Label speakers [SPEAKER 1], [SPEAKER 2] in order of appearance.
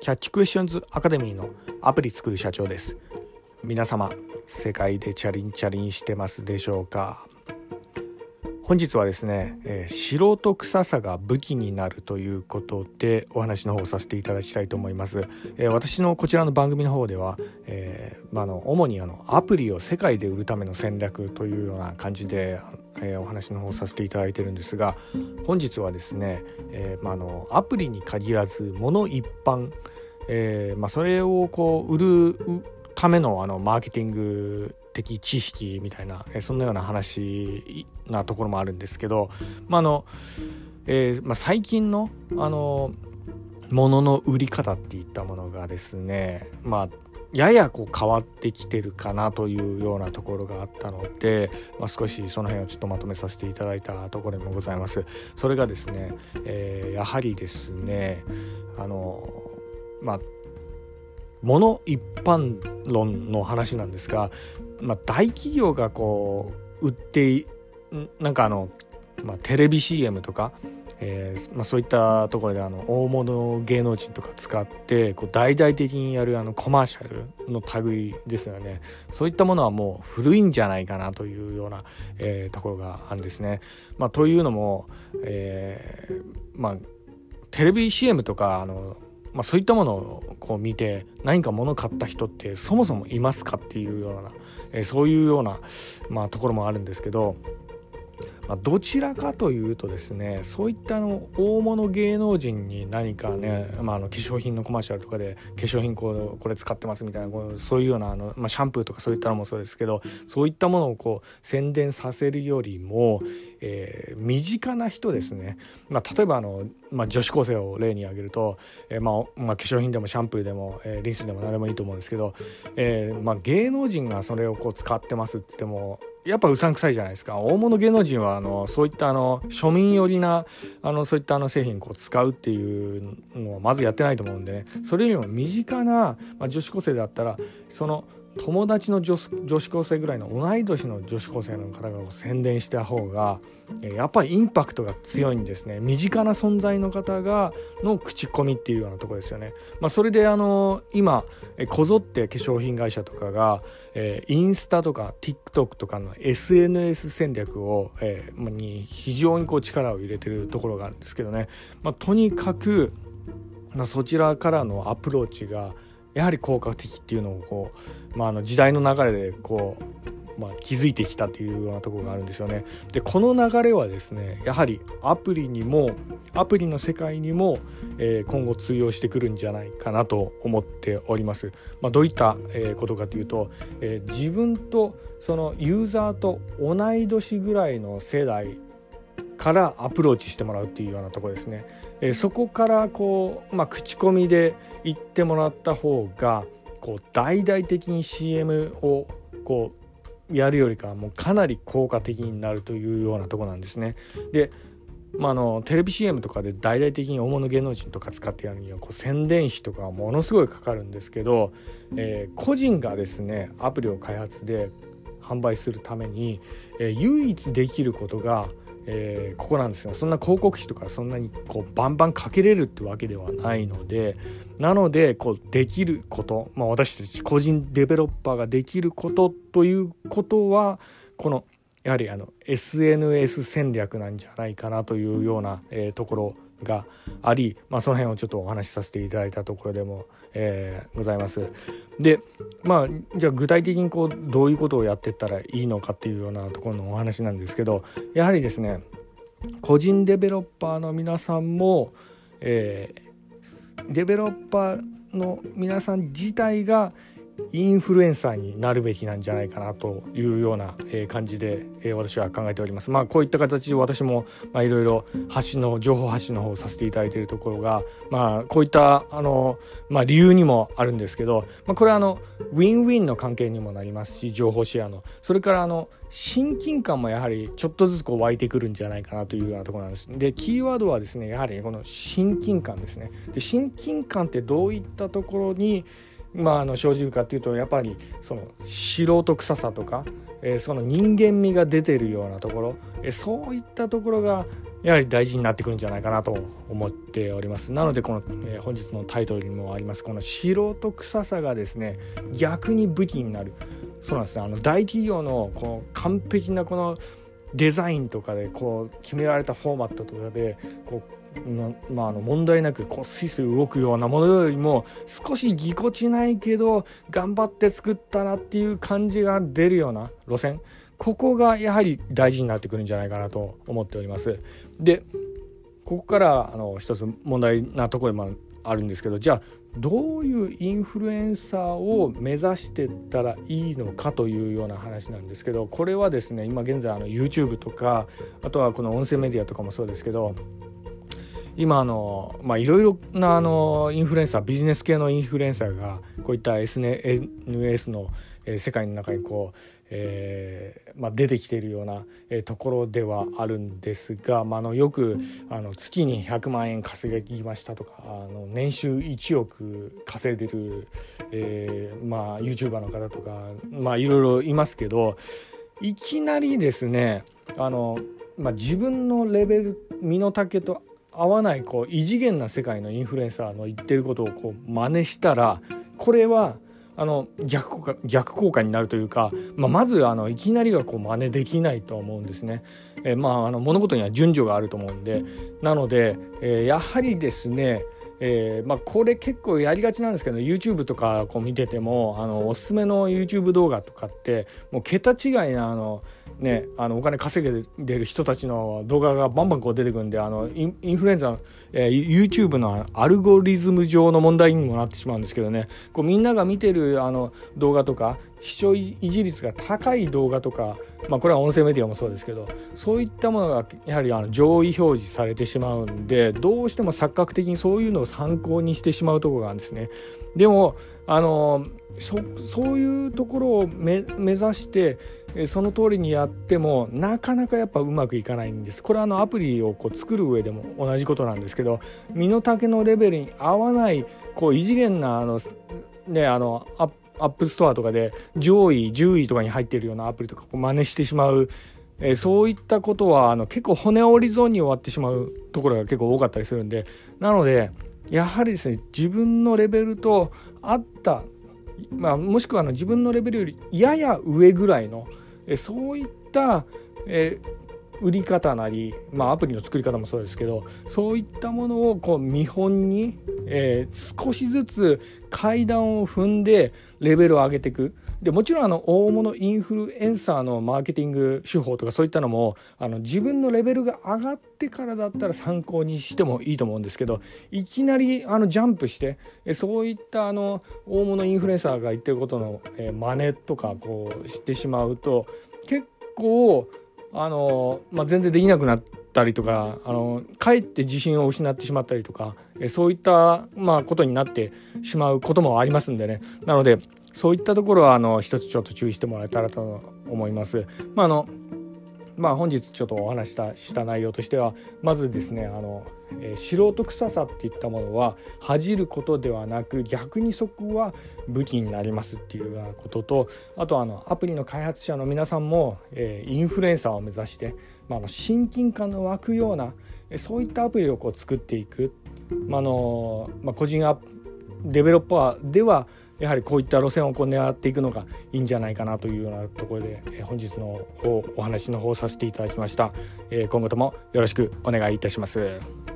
[SPEAKER 1] キャッチクエスチョンズアカデミーのアプリ作る社長です。皆様世界でチャリンチャリンしてますでしょうか？本日はですね、えー、素人臭さが武器になるということでお話の方をさせていただきたいと思います、えー、私のこちらの番組の方では、えーまあの、主にあのアプリを世界で売るための戦略というような感じで、え、お話の方をさせていただいてるんですが本日はですね、えーまあの、アプリに限らず物一般、えーまあ、それをこう売るためのあのマーケティング的知識みたいな、えそんなような話なところもあるんですけど、まああのえー、まあ、最近のあのものの売り方っていったものがですねまあややこう変わってきてるかなというようなところがあったので、まあ、少しその辺をちょっとまとめさせていただいたところにもございます。それがですね、えー、やはりですねあのまあ物一般論の話なんですが、まあ、大企業がこう売ってなんかあの、まあ、テレビ CM とか、えーまあ、そういったところであの大物芸能人とか使ってこう大々的にやるあのコマーシャルの類ですよねそういったものはもう古いんじゃないかなというような、えー、ところがあるんですね。まあ、というのも、えーまあ、テレビ CM とかあのまあ、そういったものをこう見て何か物買った人ってそもそもいますかっていうような、えー、そういうような、まあ、ところもあるんですけど、まあ、どちらかというとですねそういったの大物芸能人に何かね、まあ、あの化粧品のコマーシャルとかで化粧品こうこれ使ってますみたいなこうそういうようなあの、まあ、シャンプーとかそういったのもそうですけどそういったものをこう宣伝させるよりも、えー、身近な人ですね、まあ、例えばあの、まあ、女子高生を例に挙げると、えーまあまあ、化粧品でもシャンプーでも、えー、リンスでも何でもいいと思うんですけど、えーまあ、芸能人がそれをこう使ってますって言ってもやっぱうさんくさいじゃないですか。大物芸能人はあのそういったあの庶民寄りなあのそういったあの製品を使うっていうのはまずやってないと思うんでね。それよりも身近な、まあ、女子高生だったらその友達の女子高生ぐらいの同い年の女子高生の方が宣伝した方がやっぱりインパクトが強いんですね。身近な存在の方がの口コミっていうようなところですよね、まあ、それであの今こぞって化粧品会社とかが、え、インスタとか TikTok とかの SNS 戦略を、えー、に非常にこう力を入れてるところがあるんですけどね、まあ、とにかく、まあ、そちらからのアプローチがやはり効果的っていうのをこう、まあ、あの時代の流れでこう、まあ、気づいてきたというようなところがあるんですよね。でこの流れはですねやはりアプリにもアプリの世界にも、えー、今後通用してくるんじゃないかなと思っております。まあ、どういった、えー、ことかというと、えー、自分とそのユーザーと同い年ぐらいの世代からアプローチしてもらうっていうようなところですね。えー、そこからこう、まあ、口コミで言ってもらった方がこう大々的に CM をこうやるよりかはもうかなり効果的になるというようなとこなんですね。でまあ、あのテレビ CM とかで大々的に大物芸能人とか使ってやるにはこう宣伝費とかはものすごいかかるんですけど、えー、個人がですねアプリを開発で販売するために、えー、唯一できることがえー、ここなんですよ。そんな広告費とかそんなにこうバンバンかけれるってわけではないのでなのでこうできること、まあ、私たち個人デベロッパーができることということはこのやはりあの SNS 戦略なんじゃないかなというような、えー、ところがあり、まあ、その辺をちょっとお話しさせていただいたところでも、えー、ございます。でまあじゃあ具体的にこうどういうことをやっていったらいいのかっていうようなところのお話なんですけどやはりですね個人デベロッパーの皆さんも、えー、デベロッパーの皆さん自体がインフルエンサーになるべきなんじゃないかなというような感じで私は考えております。まあこういった形で私もいろいろ発信の情報発信の方をさせていただいているところがまあこういったあの、まあ、理由にもあるんですけど、まあ、これはあのウィンウィンの関係にもなりますし情報シェアのそれからあの親近感もやはりちょっとずつこう湧いてくるんじゃないかなというようなところなんです。でキーワードはですねやはりこの親近感ですね。で親近感ってどういったところにまあ、あの生じるかっていうとやっぱりその素人臭さとか、えその人間味が出てるようなところ、えそういったところがやはり大事になってくるんじゃないかなと思っております。なのでこの、えー、本日のタイトルにもありますこの素人臭さがですね逆に武器になる。そうなんですね。あの大企業のこの完璧なこのデザインとかでこう決められたフォーマットとかでこうまあ、あの問題なくこうスイスイ動くようなものよりも少しぎこちないけど頑張って作ったなっていう感じが出るような路線ここがやはり大事になってくるんじゃないかなと思っております。でここからあの一つ問題なところもあるんですけどじゃあどういうインフルエンサーを目指してったらいいのかというような話なんですけどこれはですね今現在あの YouTube とかあとはこの音声メディアとかもそうですけど今あのまあいろいろなあのインフルエンサービジネス系のインフルエンサーがこういった SNS の世界の中にこうえーまあ、出てきているような、ところではあるんですが、まあ、のよくあの月に100万円稼ぎましたとかあの年収1億稼いでる、えーまあ、YouTuber の方とか、まあ、いろいろいますけどいきなりですねあの、まあ、自分のレベル身の丈と合わないこう異次元な世界のインフルエンサーの言ってることをこう真似したらこれはあの逆効果逆効果になるというか、まあ、まずあのいきなりはこう真似できないと思うんですね。え、まああの物事には順序があると思うんでなので、えー、やはりですねえーまあ、これ結構やりがちなんですけど YouTube とかこう見ててもあのおすすめの YouTube 動画とかってもう桁違いなあのね、あのお金稼げてる人たちの動画がバンバンこう出てくるんであのインフルエンザ、えー、YouTube のアルゴリズム上の問題にもなってしまうんですけどねこうみんなが見てるあの動画とか視聴維持率が高い動画とか、まあ、これは音声メディアもそうですけどそういったものがやはりあの上位表示されてしまうんでどうしても錯覚的にそういうのを参考にしてしまうところがあるんですね。でもあのそそういうところを目指してその通りにやってもなかなかやっぱうまくいかないんです。これはあのアプリをこう作る上でも同じことなんですけど身の丈のレベルに合わないこう異次元なあのねあの App Store とかで上位10位とかに入っているようなアプリとかこう真似してしまう。えそういったことはあの結構骨折りゾーンに終わってしまうところが結構多かったりするんでなのでやはりですね自分のレベルと合った、まあ、もしくはあの自分のレベルよりやや上ぐらいのえそういった、え売り方なり、まあ、アプリの作り方もそうですけどそういったものをこう見本に、えー、少しずつ階段を踏んでレベルを上げていく。でもちろんあの大物インフルエンサーのマーケティング手法とかそういったのもあの自分のレベルが上がってからだったら参考にしてもいいと思うんですけどいきなりあのジャンプしてそういったあの大物インフルエンサーが言ってることの真似とかこうしてしまうと結構あの、まあ、全然できなくなったりとかあのかえって自信を失ってしまったりとかえそういった、まあ、ことになってしまうこともありますんでね。なのでそういったところはあの一つちょっと注意してもらえたらと思います。まああのまあ、本日ちょっとお話したした内容としてはまずですねあの、えー、素人臭さっていったものは恥じることではなく逆にそこは武器になりますっていうようなこととあとあのアプリの開発者の皆さんも、えー、インフルエンサーを目指して、まあ、あの親近感の湧くようなそういったアプリをこう作っていく、まあのまあ、個人アデベロッパーではやはりこういった路線をこう狙っていくのがいいんじゃないかなというようなところで、え本日の方お話の方させていただきました、え今後ともよろしくお願いいたします。